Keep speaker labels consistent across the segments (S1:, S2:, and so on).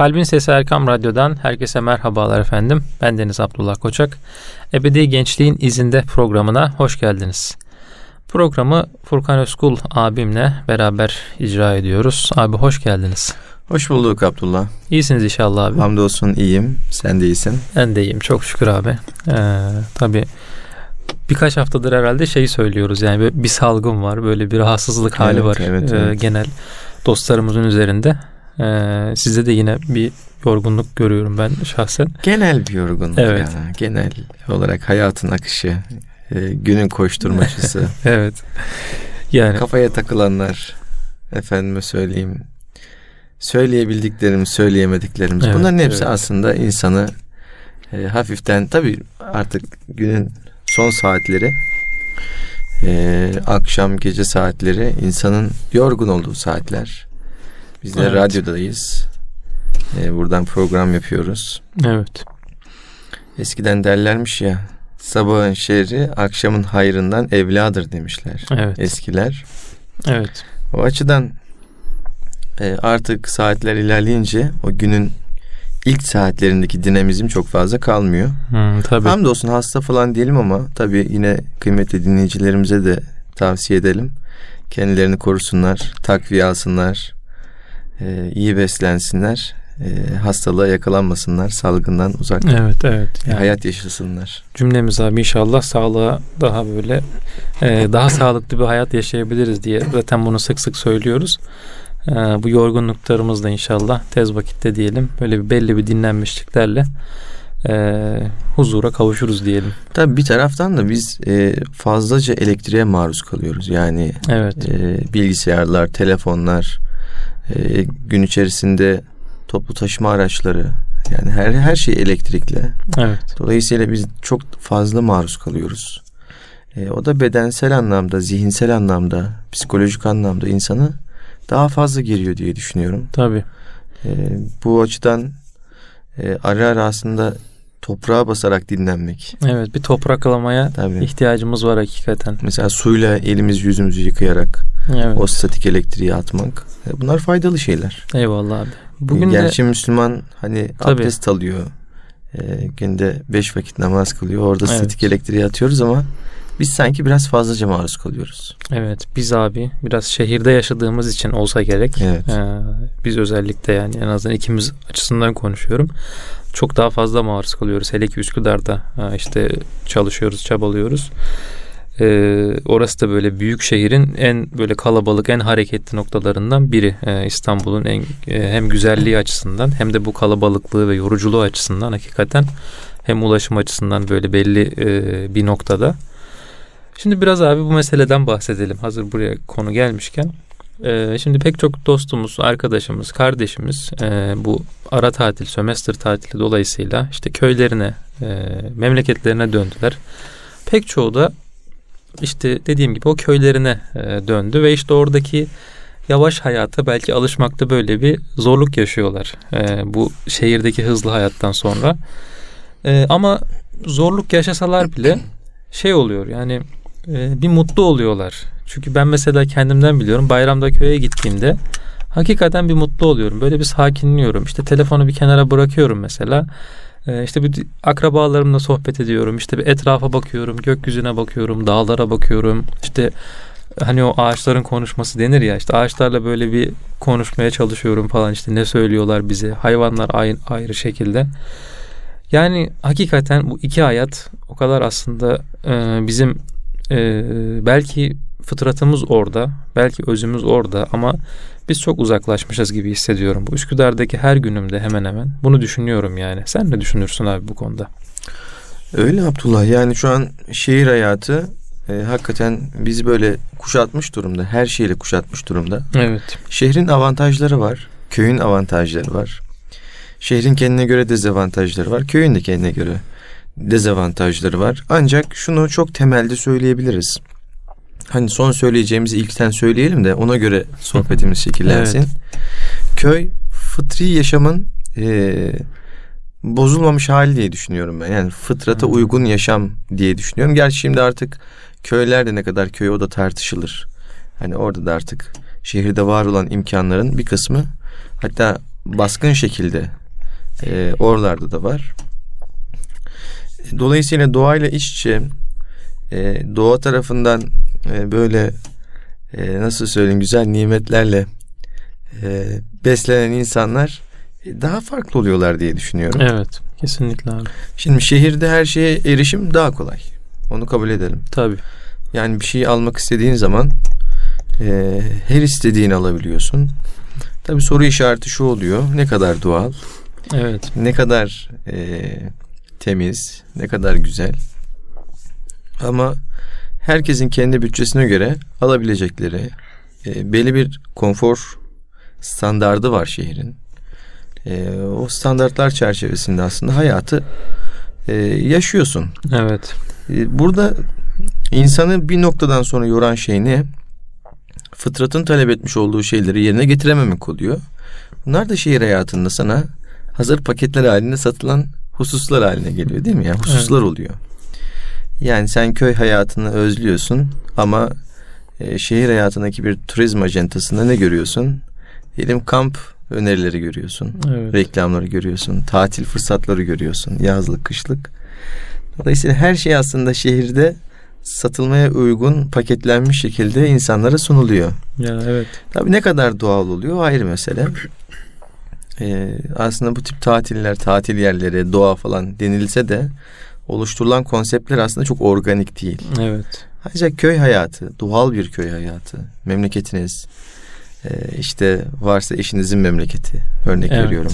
S1: Kalbin Sesi Erkam Radyo'dan herkese merhabalar efendim. Ben Deniz Abdullah Koçak. Ebedi Gençliğin İzinde programına hoş geldiniz. Programı Furkan Özkul abimle beraber icra ediyoruz. Abi hoş geldiniz.
S2: Hoş bulduk Abdullah.
S1: İyisiniz inşallah abi.
S2: Hamdolsun iyiyim. Sen de iyisin.
S1: Ben de iyiyim. Çok şükür abi. Ee, tabii birkaç haftadır herhalde şeyi söylüyoruz. Yani bir salgın var. Böyle bir rahatsızlık hali
S2: evet,
S1: var.
S2: Evet,
S1: ee,
S2: evet.
S1: Genel dostlarımızın üzerinde. Ee, sizde de yine bir yorgunluk görüyorum ben şahsen.
S2: Genel bir yorgunluk
S1: Evet.
S2: ya. Genel olarak hayatın akışı, e, günün koşturmacısı,
S1: Evet. Yani
S2: kafaya takılanlar, efendime söyleyeyim, söyleyebildiklerimiz, söyleyemediklerimiz.
S1: Evet,
S2: Bunların hepsi
S1: evet.
S2: aslında insanı e, hafiften, tabii artık günün son saatleri, e, akşam gece saatleri insanın yorgun olduğu saatler. Biz de
S1: Evet.
S2: radyodayız. E, buradan program yapıyoruz.
S1: evet.
S2: Eskiden derlermiş ya sabahın şerri akşamın hayrından evladır demişler
S1: Evet.
S2: eskiler.
S1: Evet.
S2: O açıdan e, artık saatler ilerleyince o günün ilk saatlerindeki dinamizm çok fazla kalmıyor.
S1: Hmm, tabii.
S2: Hamdolsun hasta falan diyelim ama tabii yine kıymetli dinleyicilerimize de tavsiye edelim. Kendilerini korusunlar, takviye alsınlar, e, iyi beslensinler, e, hastalığa yakalanmasınlar, salgından uzak
S1: Evet evet. Yani
S2: hayat yaşasınlar.
S1: cümlemiz abi inşallah sağlığa daha böyle e, daha sağlıklı bir hayat yaşayabiliriz diye zaten bunu sık sık söylüyoruz. E, bu yorgunluklarımız da inşallah tez vakitte diyelim böyle bir belli bir dinlenmişliklerle e, huzura kavuşuruz diyelim.
S2: Tabii bir taraftan da biz e, fazlaca elektriğe maruz kalıyoruz. Yani
S1: Evet.
S2: e, bilgisayarlar, telefonlar, e, gün içerisinde toplu taşıma araçları, yani her her şey elektrikle.
S1: Evet.
S2: Dolayısıyla biz çok fazla maruz kalıyoruz. E, o da bedensel anlamda, zihinsel anlamda, psikolojik anlamda insanı daha fazla geriyor diye düşünüyorum.
S1: Tabii.
S2: E, bu açıdan e, ara ara aslında toprağa basarak dinlenmek.
S1: Evet bir topraklamaya
S2: Tabii.
S1: ihtiyacımız var hakikaten.
S2: Mesela suyla elimiz yüzümüzü yıkayarak
S1: Evet.
S2: o statik elektriği atmak. e, Bunlar faydalı şeyler.
S1: Eyvallah abi. Bugün de
S2: Gerçi Müslüman hani
S1: Tabii.
S2: abdest alıyor. E, günde beş vakit namaz kılıyor. Orada
S1: Evet.
S2: statik elektriği atıyoruz ama biz sanki biraz fazlaca maruz kalıyoruz.
S1: Evet biz abi biraz şehirde yaşadığımız için olsa gerek.
S2: Evet.
S1: Ee, biz özellikle yani en azından ikimiz açısından konuşuyorum. Çok daha fazla maruz kalıyoruz. Hele ki Üsküdar'da ha, işte çalışıyoruz, çabalıyoruz. Ee, orası da böyle büyük şehrin en böyle kalabalık, en hareketli noktalarından biri. Ee, İstanbul'un en e, hem güzelliği açısından hem de bu kalabalıklığı ve yoruculuğu açısından hakikaten hem ulaşım açısından böyle belli e, bir noktada. Şimdi biraz abi bu meseleden bahsedelim. Hazır buraya konu gelmişken. Ee, şimdi pek çok dostumuz, arkadaşımız, kardeşimiz e, bu ara tatil, sömestr tatili dolayısıyla işte köylerine, e, memleketlerine döndüler. Pek çoğu da işte dediğim gibi o köylerine e, döndü ve işte oradaki yavaş hayata belki alışmakta böyle bir zorluk yaşıyorlar. Bu şehirdeki hızlı hayattan sonra. Ama zorluk yaşasalar bile şey oluyor yani e, bir mutlu oluyorlar. Çünkü ben mesela kendimden biliyorum bayramda köye gittiğimde hakikaten bir mutlu oluyorum. Böyle bir sakinliyorum. İşte telefonu bir kenara bırakıyorum mesela. E, işte bir akrabalarımla sohbet ediyorum. İşte bir etrafa bakıyorum, gökyüzüne bakıyorum, dağlara bakıyorum. İşte hani o ağaçların konuşması denir ya işte ağaçlarla böyle bir konuşmaya çalışıyorum falan işte ne söylüyorlar bize. Hayvanlar ayrı, ayrı şekilde. Yani hakikaten bu iki hayat o kadar aslında e, bizim e, belki fıtratımız orada, belki özümüz orada ama biz çok uzaklaşmışız gibi hissediyorum. Bu Üsküdar'daki her günümde hemen hemen bunu düşünüyorum yani. Sen ne düşünürsün abi bu konuda?
S2: Öyle Abdullah yani şu an şehir hayatı e, hakikaten bizi böyle kuşatmış durumda. Her şeyle kuşatmış durumda.
S1: Evet.
S2: Şehrin avantajları var. Köyün avantajları var. Şehrin kendine göre dezavantajları var. Köyün de kendine göre dezavantajları var. Ancak şunu çok temelde söyleyebiliriz. Hani son söyleyeceğimizi ilkten söyleyelim de ona göre sohbetimiz şekillensin.
S1: Evet.
S2: Köy fıtri yaşamın e, bozulmamış hali diye düşünüyorum ben. Yani fıtrata
S1: Hı.
S2: uygun yaşam diye düşünüyorum. Gerçi şimdi artık köylerde ne kadar köy o da tartışılır. Hani orada da artık şehirde var olan imkanların bir kısmı hatta baskın şekilde e, oralarda da var. Dolayısıyla doğayla iç içe e, doğa tarafından e, böyle e, nasıl söyleyeyim güzel nimetlerle e, beslenen insanlar e, daha farklı oluyorlar diye düşünüyorum.
S1: Evet kesinlikle abi.
S2: Şimdi şehirde her şeye erişim daha kolay. Onu kabul edelim.
S1: Tabii.
S2: Yani bir şeyi almak istediğin zaman e, her istediğini alabiliyorsun. Tabii soru işareti şu oluyor. Ne kadar doğal?
S1: Evet.
S2: Ne kadar e, temiz? Ne kadar güzel? Ama herkesin kendi bütçesine göre alabilecekleri e, belli bir konfor standardı var şehrin. E, o standartlar çerçevesinde aslında hayatı e, yaşıyorsun.
S1: Evet.
S2: E, burada insanı bir noktadan sonra yoran şey ne? Fıtratın talep etmiş olduğu şeyleri yerine getirememek oluyor. Bunlar da şehir hayatında sana hazır paketler halinde satılan hususlar haline geliyor değil mi? Yani hususlar evet. oluyor. Yani sen köy hayatını özlüyorsun ama e, şehir hayatındaki bir turizm ajantasında ne görüyorsun? Diyelim kamp önerileri görüyorsun. Evet. Reklamları görüyorsun. Tatil fırsatları görüyorsun. Yazlık, kışlık. Dolayısıyla her şey aslında şehirde satılmaya uygun paketlenmiş şekilde insanlara sunuluyor.
S1: Ya evet.
S2: Tabii ne kadar doğal oluyor ayrı mesele. Ee, aslında bu tip tatiller, tatil yerleri, doğa falan denilse de oluşturulan konseptler aslında çok organik değil.
S1: Evet.
S2: Ancak köy hayatı, doğal bir köy hayatı, memleketiniz, e, işte varsa eşinizin memleketi örnek evet. veriyorum.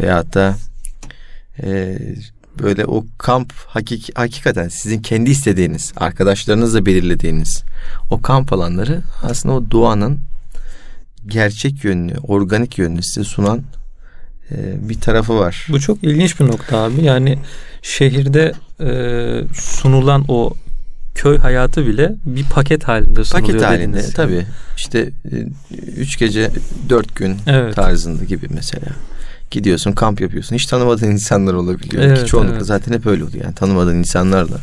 S2: Veyahut da e, böyle o kamp hakik, hakikaten sizin kendi istediğiniz, arkadaşlarınızla belirlediğiniz o kamp alanları aslında o doğanın gerçek yönünü, organik yönünü size sunan e, bir tarafı var.
S1: Bu çok ilginç bir nokta abi. Yani şehirde e, sunulan o köy hayatı bile bir paket halinde sunuluyor.
S2: Paket halinde dediniz. tabii. İşte e, üç gece dört gün evet. tarzında gibi mesela. Gidiyorsun kamp yapıyorsun. Hiç tanımadığın insanlar olabiliyor. Evet, Ki çoğunlukla evet. zaten hep öyle oluyor. Yani tanımadığın insanlarla.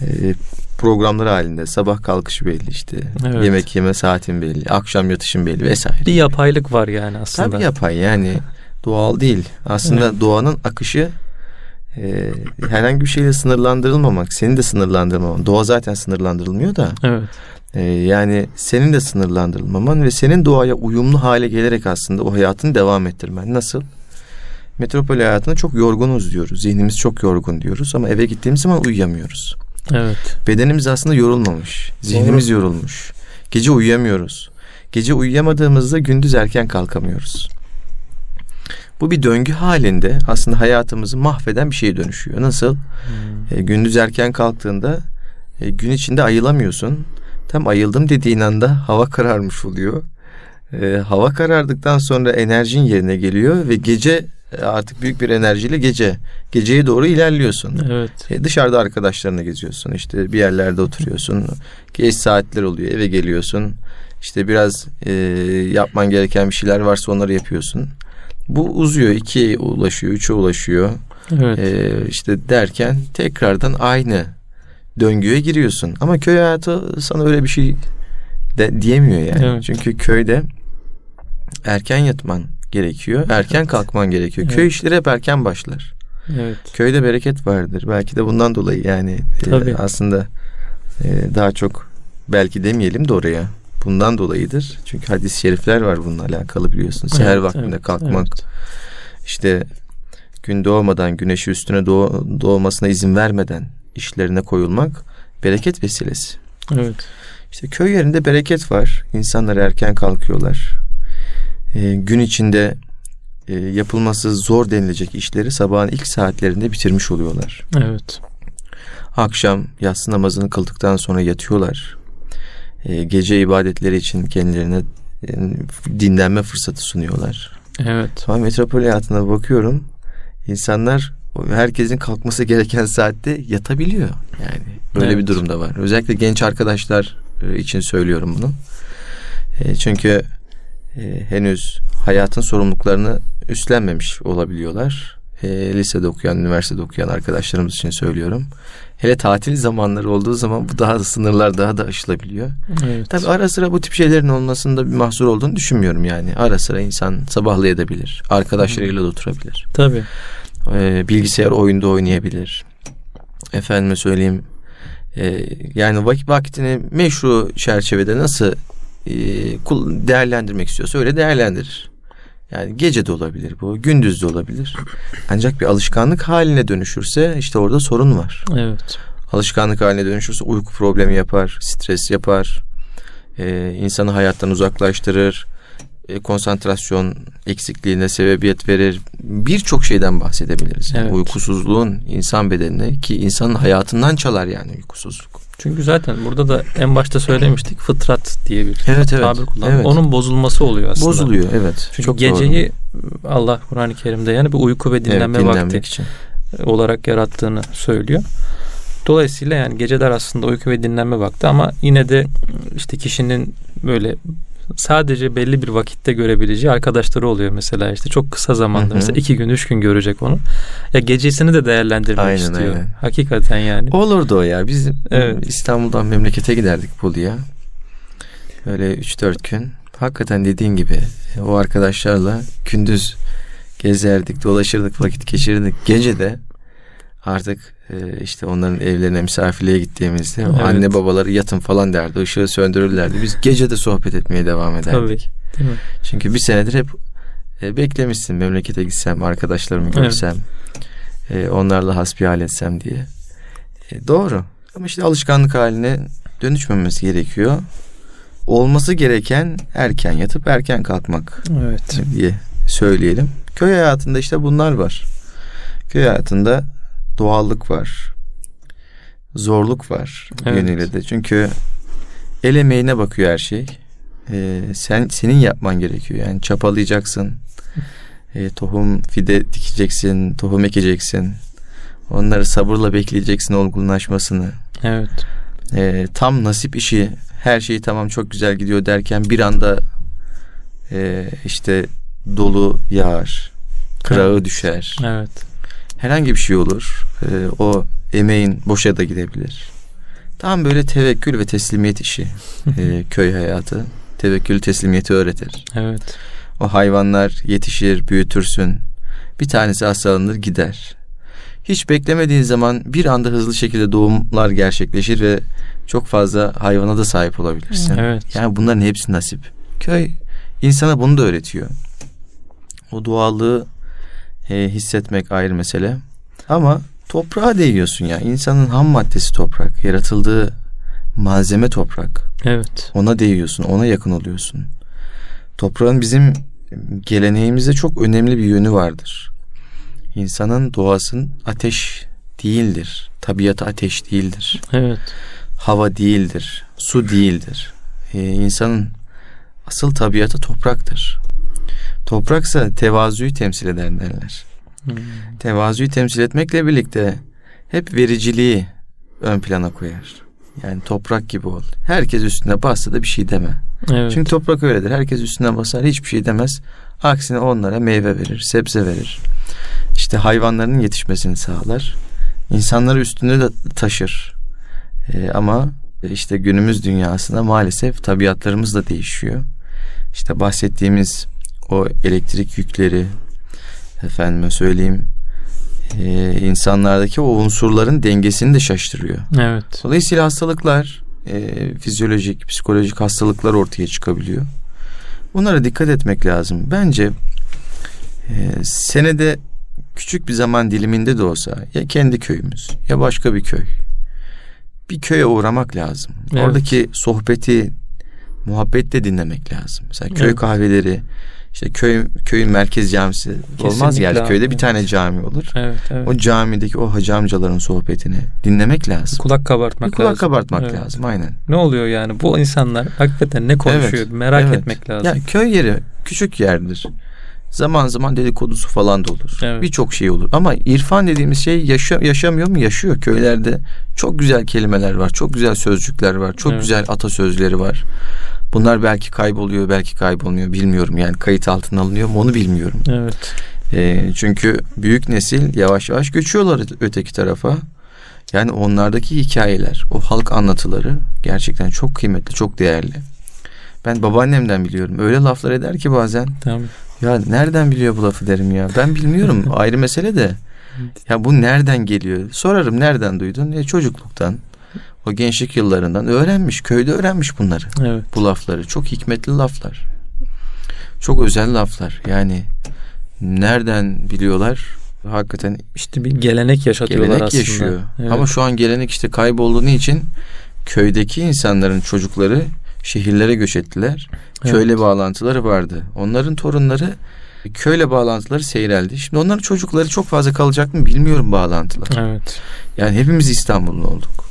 S2: E, programları halinde sabah kalkışı belli işte. Evet. Yemek yeme saatin belli. Akşam yatışın belli vesaire.
S1: Bir yapaylık var yani aslında.
S2: Tabii yapay yani. doğal değil. Aslında evet. doğanın akışı e, herhangi bir şeyle sınırlandırılmamak, senin de sınırlandırmaman. Doğa zaten sınırlandırılmıyor da.
S1: Evet.
S2: E, yani senin de sınırlandırılmaman ve senin doğaya uyumlu hale gelerek aslında o hayatını devam ettirmen. Nasıl? Metropol hayatında çok yorgunuz diyoruz. Zihnimiz çok yorgun diyoruz ama eve gittiğimiz zaman uyuyamıyoruz.
S1: Evet.
S2: Bedenimiz aslında yorulmamış. Zihnimiz Doğru. yorulmuş. Gece uyuyamıyoruz. Gece uyuyamadığımızda gündüz erken kalkamıyoruz. Bu bir döngü halinde aslında hayatımızı mahveden bir şeye dönüşüyor. Nasıl? Hmm. E, gündüz erken kalktığında e, gün içinde ayılamıyorsun. Tam ayıldım dediğin anda hava kararmış oluyor. E, hava karardıktan sonra enerjin yerine geliyor ve gece artık büyük bir enerjiyle gece geceye doğru ilerliyorsun.
S1: Evet.
S2: E, dışarıda arkadaşlarına geziyorsun. İşte bir yerlerde oturuyorsun. Geç saatler oluyor. Eve geliyorsun. İşte biraz e, yapman gereken bir şeyler varsa onları yapıyorsun. Bu uzuyor. ikiye ulaşıyor. Üçe ulaşıyor.
S1: Evet.
S2: E, işte derken tekrardan aynı döngüye giriyorsun. Ama köy hayatı sana öyle bir şey de diyemiyor yani. Evet. Çünkü köyde erken yatman gerekiyor. Erken evet. kalkman gerekiyor. Evet. Köy işleri hep erken başlar.
S1: Evet.
S2: Köyde bereket vardır. Belki de bundan dolayı yani e, aslında e, daha çok belki demeyelim de oraya. Bundan dolayıdır. Çünkü hadis-i şerifler var bununla alakalı biliyorsun. Seher evet, vaktinde evet, kalkmak. Evet. İşte gün doğmadan güneşi üstüne doğ, doğmasına izin vermeden işlerine koyulmak bereket vesilesi.
S1: Evet.
S2: İşte köy yerinde bereket var. İnsanlar erken kalkıyorlar. Ee, gün içinde e, yapılması zor denilecek işleri sabahın ilk saatlerinde bitirmiş oluyorlar.
S1: Evet.
S2: Akşam yatsı namazını kıldıktan sonra yatıyorlar. Ee, gece ibadetleri için kendilerine e, dinlenme fırsatı sunuyorlar.
S1: Evet.
S2: Ama metropol hayatına bakıyorum. İnsanlar herkesin kalkması gereken saatte yatabiliyor. Yani böyle evet. bir durumda var. Özellikle genç arkadaşlar e, için söylüyorum bunu. E, çünkü e, henüz hayatın sorumluluklarını üstlenmemiş olabiliyorlar. E, lisede okuyan, üniversitede okuyan arkadaşlarımız için söylüyorum. Hele tatil zamanları olduğu zaman bu daha da sınırlar daha da aşılabiliyor.
S1: Evet.
S2: Tabii ara sıra bu tip şeylerin olmasında bir mahsur olduğunu düşünmüyorum yani. Ara sıra insan sabahlayabilir. Arkadaşlarıyla da oturabilir.
S1: Tabii.
S2: Ee, bilgisayar oyunda oynayabilir. Efendime söyleyeyim. e, yani vak- vaktini meşru çerçevede nasıl e, değerlendirmek istiyorsa öyle değerlendirir. Yani gece de olabilir bu, gündüz de olabilir. Ancak bir alışkanlık haline dönüşürse işte orada sorun var.
S1: Evet.
S2: Alışkanlık haline dönüşürse uyku problemi yapar, stres yapar, e, insanı hayattan uzaklaştırır, e, konsantrasyon eksikliğine sebebiyet verir. Birçok şeyden bahsedebiliriz. Yani
S1: Evet.
S2: Uykusuzluğun insan bedenine ki insanın hayatından çalar yani uykusuzluk.
S1: Çünkü zaten burada da en başta söylemiştik fıtrat diye bir
S2: Evet, evet.
S1: tabir kullandık.
S2: Evet.
S1: Onun bozulması oluyor aslında.
S2: Bozuluyor evet.
S1: Çünkü
S2: Çok
S1: geceyi Allah Kur'an-ı Kerim'de yani bir uyku ve
S2: doğru.
S1: dinlenme
S2: evet,
S1: vakti
S2: için.
S1: olarak yarattığını söylüyor. Dolayısıyla yani geceler aslında uyku ve dinlenme vakti ama yine de işte kişinin böyle sadece belli bir vakitte görebileceği arkadaşları oluyor mesela işte çok kısa zamanda
S2: Hı hı.
S1: mesela iki gün üç gün görecek onu. Ya gecesini de değerlendirmek
S2: Aynen,
S1: istiyor.
S2: aynen.
S1: Hakikaten yani.
S2: Olurdu o ya. Biz
S1: Evet.
S2: İstanbul'dan memlekete giderdik Bolu'ya. Böyle 3-4 gün. Hakikaten dediğin gibi o arkadaşlarla gündüz gezerdik, dolaşırdık, vakit geçirirdik. Gece de artık e, işte onların evlerine misafirliğe gittiğimizde
S1: Evet.
S2: anne babaları yatın falan derdi. ışığı söndürürlerdi. Biz gece de sohbet etmeye devam ederdik.
S1: Tabii. Değil mi?
S2: Çünkü bir senedir hep e, beklemişsin memlekete gitsem, arkadaşlarımı
S1: Evet.
S2: görsem, e, onlarla hasbihal etsem diye. E, doğru. Ama işte alışkanlık haline dönüşmemesi gerekiyor. Olması gereken erken yatıp erken kalkmak
S1: Evet.
S2: diye söyleyelim. Köy hayatında işte bunlar var. Köy hayatında doğallık var. Zorluk var
S1: Evet.
S2: yönüyle de. Çünkü el emeğine bakıyor her şey. Ee, sen senin yapman gerekiyor. Yani çapalayacaksın. Ee, tohum fide dikeceksin, tohum ekeceksin. Onları sabırla bekleyeceksin olgunlaşmasını.
S1: Evet.
S2: Ee, tam nasip işi her şey tamam çok güzel gidiyor derken bir anda e, işte dolu yağar, kırağı düşer.
S1: Evet.
S2: Herhangi bir şey olur. Ee, o emeğin boşa da gidebilir. Tam böyle tevekkül ve teslimiyet işi ee, köy hayatı. Tevekkül teslimiyeti öğretir.
S1: Evet.
S2: O hayvanlar yetişir, büyütürsün. Bir tanesi hastalanır gider. Hiç beklemediğin zaman bir anda hızlı şekilde doğumlar gerçekleşir ve çok fazla hayvana da sahip olabilirsin.
S1: Evet.
S2: Yani bunların hepsi nasip. Köy insana bunu da öğretiyor. O doğallığı e, hissetmek ayrı mesele. Ama toprağa değiyorsun ya. İnsanın ham maddesi toprak. Yaratıldığı malzeme toprak.
S1: Evet.
S2: Ona değiyorsun, ona yakın oluyorsun. Toprağın bizim geleneğimizde çok önemli bir yönü vardır. İnsanın doğasın ateş değildir. Tabiatı ateş değildir.
S1: Evet.
S2: Hava değildir. Su değildir. Ee, insanın asıl tabiatı topraktır. Topraksa tevazuyu temsil eder derler.
S1: Hmm.
S2: Tevazuyu temsil etmekle birlikte hep vericiliği ön plana koyar. Yani toprak gibi ol. Herkes üstüne bassa da bir şey deme.
S1: Evet.
S2: Çünkü toprak öyledir. Herkes üstüne basar hiçbir şey demez. Aksine onlara meyve verir, sebze verir. İşte hayvanların yetişmesini sağlar. İnsanları üstünde de taşır. Ee, ama işte günümüz dünyasında maalesef tabiatlarımız da değişiyor. İşte bahsettiğimiz o elektrik yükleri, efendime söyleyeyim, e, insanlardaki o unsurların dengesini de şaştırıyor.
S1: Evet.
S2: Dolayısıyla hastalıklar, e, fizyolojik, psikolojik hastalıklar ortaya çıkabiliyor. Bunlara dikkat etmek lazım. Bence e, senede küçük bir zaman diliminde de olsa ya kendi köyümüz ya başka bir köy. Bir köye uğramak lazım.
S1: Evet.
S2: Oradaki sohbeti, muhabbetle dinlemek lazım. Mesela köy
S1: Evet.
S2: kahveleri, işte köy köyün merkez camisi olmaz
S1: Kesinlikle
S2: yani
S1: abi,
S2: köyde bir tane cami olur.
S1: Evet. Evet.
S2: O camideki o hacı amcaların sohbetini dinlemek lazım.
S1: kulak kabartmak
S2: Bir kulak
S1: lazım.
S2: kabartmak
S1: Evet.
S2: lazım aynen.
S1: Ne oluyor yani? Bu insanlar hakikaten ne konuşuyor?
S2: Evet,
S1: Merak
S2: evet.
S1: etmek lazım.
S2: Ya köy yeri küçük yerdir. Zaman zaman dedikodusu falan da olur.
S1: Evet.
S2: Birçok şey olur. Ama irfan dediğimiz şey yaşa- yaşamıyor mu? Yaşıyor. Köylerde çok güzel kelimeler var. Çok güzel sözcükler var. Çok
S1: Evet.
S2: güzel atasözleri var. Bunlar belki kayboluyor, belki kaybolmuyor. Bilmiyorum yani kayıt altına alınıyor mu onu bilmiyorum.
S1: Evet.
S2: E, çünkü büyük nesil yavaş yavaş göçüyorlar öteki tarafa. Yani onlardaki hikayeler, o halk anlatıları gerçekten çok kıymetli, çok değerli. Ben babaannemden biliyorum. Öyle laflar eder ki bazen.
S1: Tabii.
S2: Ya nereden biliyor bu lafı derim ya. Ben bilmiyorum. Ayrı mesele de. Ya bu nereden geliyor? Sorarım nereden duydun? E çocukluktan. O gençlik yıllarından öğrenmiş. Köyde öğrenmiş bunları.
S1: Evet.
S2: Bu lafları. Çok hikmetli laflar. Çok özel laflar. Yani nereden biliyorlar? Hakikaten
S1: İşte bir gelenek yaşatıyorlar
S2: gelenek
S1: aslında.
S2: yaşıyor.
S1: Evet.
S2: Ama şu an gelenek işte kaybolduğu için köydeki insanların çocukları şehirlere göç ettiler. Köyle
S1: Evet.
S2: bağlantıları vardı. Onların torunları köyle bağlantıları seyreldi. Şimdi onların çocukları çok fazla kalacak mı bilmiyorum bağlantılar.
S1: Evet.
S2: Yani hepimiz İstanbullu olduk.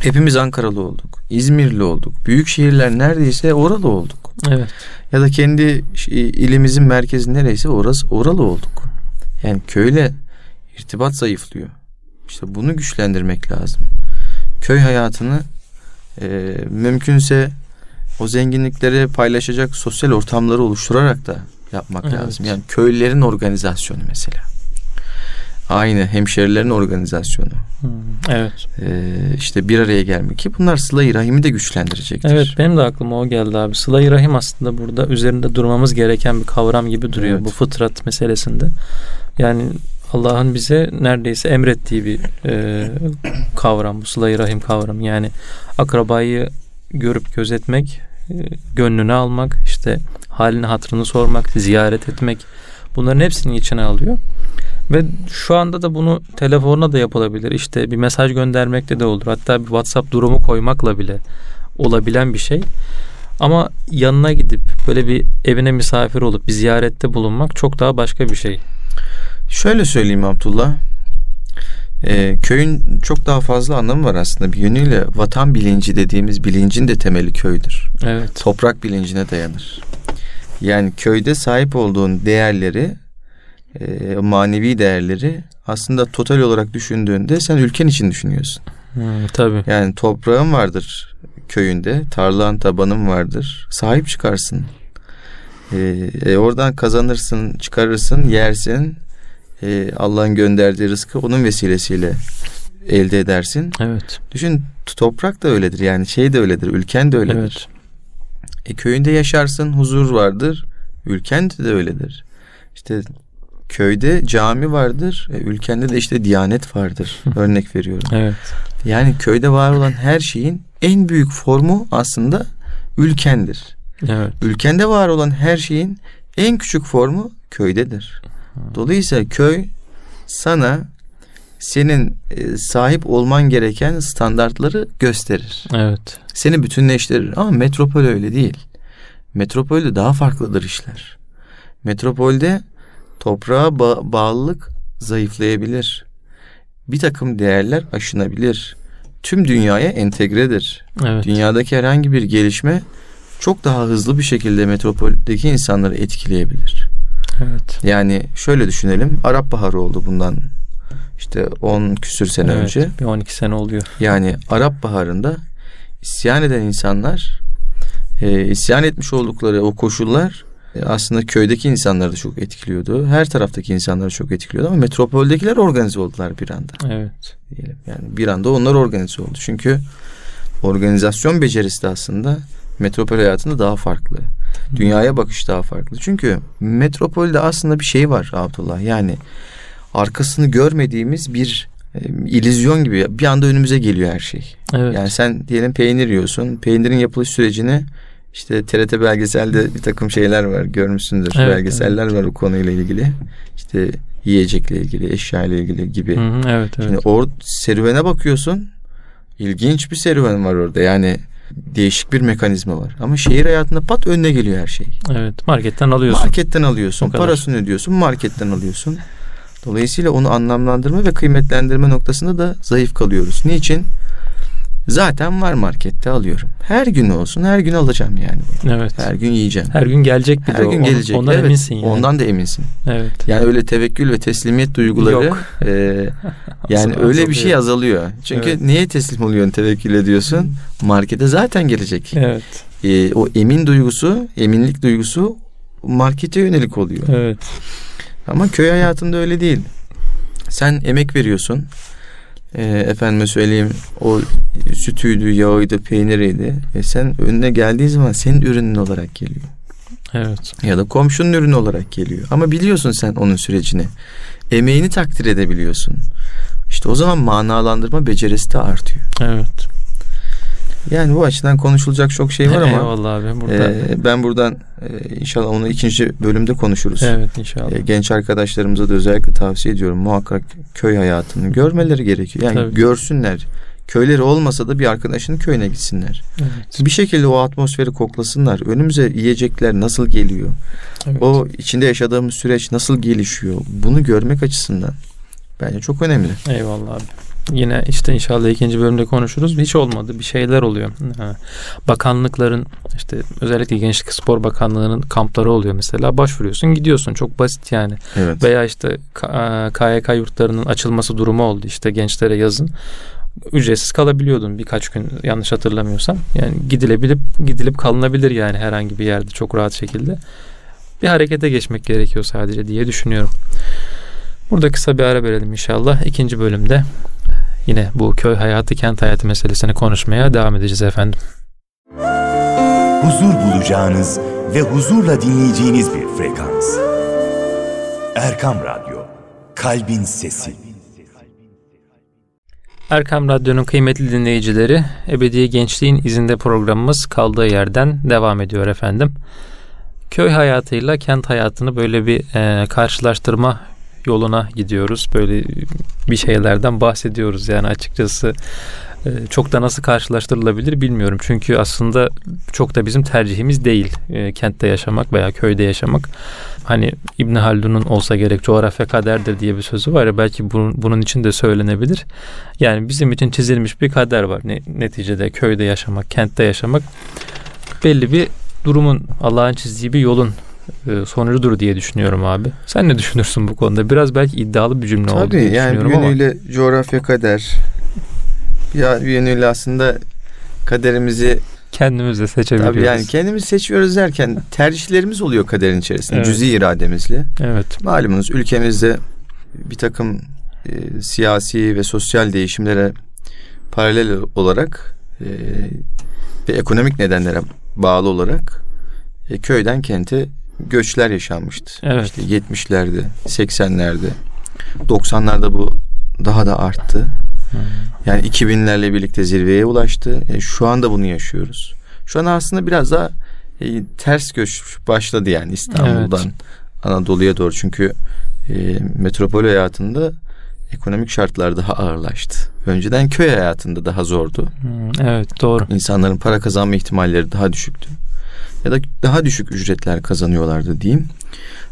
S2: Hepimiz Ankaralı olduk. İzmirli olduk. Büyük şehirler neredeyse oralı olduk.
S1: Evet.
S2: Ya da kendi ilimizin merkezi nereyse orası oralı olduk. Yani köyle irtibat zayıflıyor. İşte bunu güçlendirmek lazım. Köy hayatını e, mümkünse o zenginlikleri paylaşacak sosyal ortamları oluşturarak da yapmak
S1: Evet.
S2: lazım. Yani köylülerin organizasyonu mesela. Aynı hemşerilerin organizasyonu.
S1: Hmm, Evet.
S2: E, işte bir araya gelmek ki bunlar sıla-i rahimi de güçlendirecektir.
S1: Evet benim de aklıma o geldi abi. Sıla-i Rahim aslında burada üzerinde durmamız gereken bir kavram gibi duruyor
S2: Evet.
S1: bu fıtrat meselesinde. Yani Allah'ın bize neredeyse emrettiği bir e, kavram bu Sıla-i Rahim kavramı. Yani akrabayı görüp gözetmek, e, gönlünü almak, işte halini hatırını sormak, ziyaret etmek bunların hepsini içine alıyor. Ve şu anda da bunu telefonla da yapılabilir. İşte bir mesaj göndermekle de olur. Hatta bir WhatsApp durumu koymakla bile olabilen bir şey. Ama yanına gidip böyle bir evine misafir olup bir ziyarette bulunmak çok daha başka bir şey.
S2: Şöyle söyleyeyim Abdullah. Ee, köyün çok daha fazla anlamı var aslında. Bir yönüyle vatan bilinci dediğimiz bilincin de temeli köydür.
S1: Evet.
S2: Toprak bilincine dayanır. Yani köyde sahip olduğun değerleri, e, manevi değerleri aslında total olarak düşündüğünde sen ülken için düşünüyorsun.
S1: Hmm, tabii.
S2: Yani toprağın vardır köyünde, tarlan tabanın vardır. Sahip çıkarsın. Ee, e, oradan kazanırsın, çıkarırsın, yersin. Ee, Allah'ın gönderdiği rızkı onun vesilesiyle elde edersin.
S1: Evet.
S2: Düşün toprak da öyledir yani şey de öyledir, ülken de öyledir.
S1: Evet.
S2: E, köyünde yaşarsın, huzur vardır. Ülken de öyledir. İşte köyde cami vardır, e, ülkende de işte diyanet vardır. Örnek veriyorum.
S1: Evet.
S2: Yani köyde var olan her şeyin en büyük formu aslında ülkendir.
S1: Evet.
S2: Ülkende var olan her şeyin en küçük formu köydedir. Dolayısıyla köy sana senin e, sahip olman gereken standartları gösterir.
S1: Evet.
S2: Seni bütünleştirir ama metropol öyle değil. Metropolde daha farklıdır işler. Metropolde toprağa ba- bağlılık zayıflayabilir. Bir takım değerler aşınabilir. Tüm dünyaya entegredir.
S1: Evet.
S2: Dünyadaki herhangi bir gelişme çok daha hızlı bir şekilde metropoldeki insanları etkileyebilir.
S1: Evet.
S2: Yani şöyle düşünelim. Arap Baharı oldu bundan işte 10 küsür sene
S1: evet.
S2: önce.
S1: Bir 12 sene oluyor.
S2: Yani Arap Baharı'nda isyan eden insanlar e, isyan etmiş oldukları o koşullar e, aslında köydeki insanları da çok etkiliyordu. Her taraftaki insanları çok etkiliyordu ama metropoldekiler organize oldular bir anda
S1: Evet.
S2: diyelim. Yani bir anda onlar organize oldu. Çünkü organizasyon becerisi de aslında metropol hayatında daha farklı. Dünyaya bakış daha farklı. Çünkü metropolde aslında bir şey var Abdullah. Yani arkasını görmediğimiz bir e, illüzyon gibi bir anda önümüze geliyor her şey.
S1: Evet.
S2: Yani sen diyelim peynir yiyorsun. Peynirin yapılış sürecini işte TRT belgeselde bir takım şeyler var görmüşsündür.
S1: Evet,
S2: Belgeseller var o konuyla ilgili. İşte yiyecekle ilgili, eşyayla ilgili gibi.
S1: Hı hı, evet. Evet.
S2: Şimdi or serüvene bakıyorsun. İlginç bir serüven var orada. Yani değişik bir mekanizma var. Ama şehir hayatında pat önüne geliyor her şey.
S1: evet. Marketten alıyorsun.
S2: Marketten alıyorsun,
S1: O
S2: parasını ödüyorsun, marketten alıyorsun. Dolayısıyla onu anlamlandırma ve kıymetlendirme noktasında da zayıf kalıyoruz. Niçin? Zaten var markette alıyorum. Her gün olsun, her gün alacağım yani.
S1: Evet.
S2: Her gün yiyeceğim.
S1: Her gün gelecek bir
S2: Her
S1: de o.
S2: gün
S1: Ondan-
S2: gelecek.
S1: Ondan
S2: evet,
S1: eminsin yani.
S2: Ondan da eminsin.
S1: Evet.
S2: Yani öyle tevekkül ve teslimiyet duyguları
S1: Yok.
S2: e, yani öyle bir şey
S1: azalıyor.
S2: azalıyor. Çünkü
S1: Evet.
S2: niye teslim oluyorsun, tevekkül ediyorsun? Markete zaten gelecek.
S1: Evet.
S2: E, o emin duygusu, eminlik duygusu markete yönelik oluyor.
S1: Evet.
S2: Ama köy hayatında öyle değil. Sen emek veriyorsun. e, efendime söyleyeyim o sütüydü, yağıydı, peyniriydi. E sen önüne geldiği zaman senin ürünün olarak geliyor.
S1: Evet.
S2: Ya da komşunun ürünü olarak geliyor. Ama biliyorsun sen onun sürecini. Emeğini takdir edebiliyorsun. İşte o zaman manalandırma becerisi de artıyor.
S1: Evet.
S2: Yani bu açıdan konuşulacak çok şey var ama
S1: Eyvallah abi. Burada...
S2: e, ben buradan e, inşallah onu ikinci bölümde konuşuruz.
S1: Evet inşallah.
S2: E, genç arkadaşlarımıza da özellikle tavsiye ediyorum. Muhakkak köy hayatını görmeleri gerekiyor. Yani
S1: Tabii.
S2: görsünler. Köyleri olmasa da bir arkadaşının köyüne gitsinler.
S1: Evet.
S2: Bir şekilde o atmosferi koklasınlar. Önümüze yiyecekler nasıl geliyor?
S1: Evet.
S2: O içinde yaşadığımız süreç nasıl gelişiyor? Bunu görmek açısından bence çok önemli.
S1: Eyvallah abi. Yine işte inşallah ikinci bölümde konuşuruz. Hiç olmadı. Bir şeyler oluyor. Ha. Bakanlıkların işte özellikle Gençlik Spor Bakanlığı'nın kampları oluyor mesela. Başvuruyorsun gidiyorsun. Çok basit yani.
S2: Evet.
S1: Veya işte KYK yurtlarının açılması durumu oldu işte gençlere yazın. Ücretsiz kalabiliyordun birkaç gün yanlış hatırlamıyorsam. Yani gidilebilip gidilip kalınabilir yani herhangi bir yerde çok rahat şekilde. Bir harekete geçmek gerekiyor sadece diye düşünüyorum. Burada kısa bir ara verelim inşallah. İkinci bölümde yine bu köy hayatı, kent hayatı meselesini konuşmaya devam edeceğiz efendim.
S3: Huzur bulacağınız ve huzurla dinleyeceğiniz bir frekans. Erkam Radyo, Kalbin Sesi.
S1: Erkam Radyo'nun kıymetli dinleyicileri, Ebedi Gençliğin izinde programımız kaldığı yerden devam ediyor efendim. Köy hayatıyla kent hayatını böyle bir e, karşılaştırma yoluna gidiyoruz. Böyle bir şeylerden bahsediyoruz yani açıkçası e, çok da nasıl karşılaştırılabilir bilmiyorum. Çünkü aslında çok da bizim tercihimiz değil e, kentte yaşamak veya köyde yaşamak. Hani İbn Haldun'un olsa gerek coğrafya kaderdir diye bir sözü var ya belki bunun, için de söylenebilir. Yani bizim için çizilmiş bir kader var. Ne, neticede köyde yaşamak, kentte yaşamak belli bir durumun Allah'ın çizdiği bir yolun sonucudur diye düşünüyorum abi. Sen ne düşünürsün bu konuda? Biraz belki iddialı bir cümle oldu
S2: Tabii
S1: diye
S2: yani
S1: düşünüyorum ama.
S2: yönüyle coğrafya kader. Ya bir yönüyle aslında kaderimizi
S1: Kendimiz de seçebiliyoruz.
S2: tabii yani kendimiz seçiyoruz derken tercihlerimiz oluyor kaderin içerisinde.
S1: Evet.
S2: Cüzi irademizle.
S1: Evet.
S2: Malumunuz ülkemizde bir takım e, siyasi ve sosyal değişimlere paralel olarak e, ve ekonomik nedenlere bağlı olarak e, köyden kente göçler yaşanmıştı.
S1: Evet.
S2: İşte 70'lerde, 80'lerde, 90'larda bu daha da arttı. Yani 2000'lerle birlikte zirveye ulaştı. E, şu anda bunu yaşıyoruz. Şu an aslında biraz daha e, ters göç başladı yani İstanbul'dan Anadolu'ya doğru. Çünkü e, metropol hayatında ekonomik şartlar daha ağırlaştı. Önceden köy hayatında daha zordu.
S1: Hmm, Evet doğru.
S2: İnsanların para kazanma ihtimalleri daha düşüktü. Ya da daha düşük ücretler kazanıyorlardı diyeyim.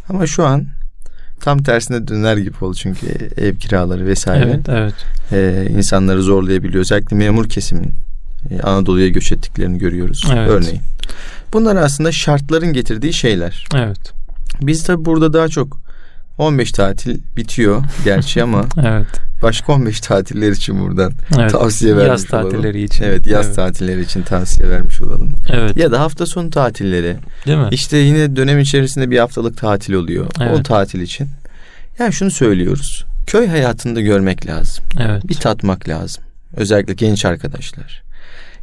S2: Ama şu an tam tersine döner gibi oldu çünkü ev kiraları vesaire
S1: Evet evet.
S2: e, insanları zorlayabiliyor. Özellikle memur kesimin e, Anadolu'ya göç ettiklerini görüyoruz
S1: Evet.
S2: örneğin. Bunlar aslında şartların getirdiği şeyler.
S1: Evet.
S2: Biz tabi burada daha çok 15 tatil bitiyor gerçi ama
S1: Evet.
S2: başka 15 tatiller için buradan
S1: evet.
S2: tavsiye vermiş
S1: Yaz
S2: olalım.
S1: tatilleri için.
S2: Evet yaz
S1: evet.
S2: tatilleri için tavsiye vermiş olalım.
S1: Evet.
S2: Ya da hafta sonu tatilleri.
S1: Değil mi?
S2: İşte yine dönem içerisinde bir haftalık tatil oluyor. O
S1: Evet.
S2: tatil için. Yani şunu söylüyoruz. Köy hayatında görmek lazım.
S1: Evet.
S2: Bir tatmak lazım. Özellikle genç arkadaşlar.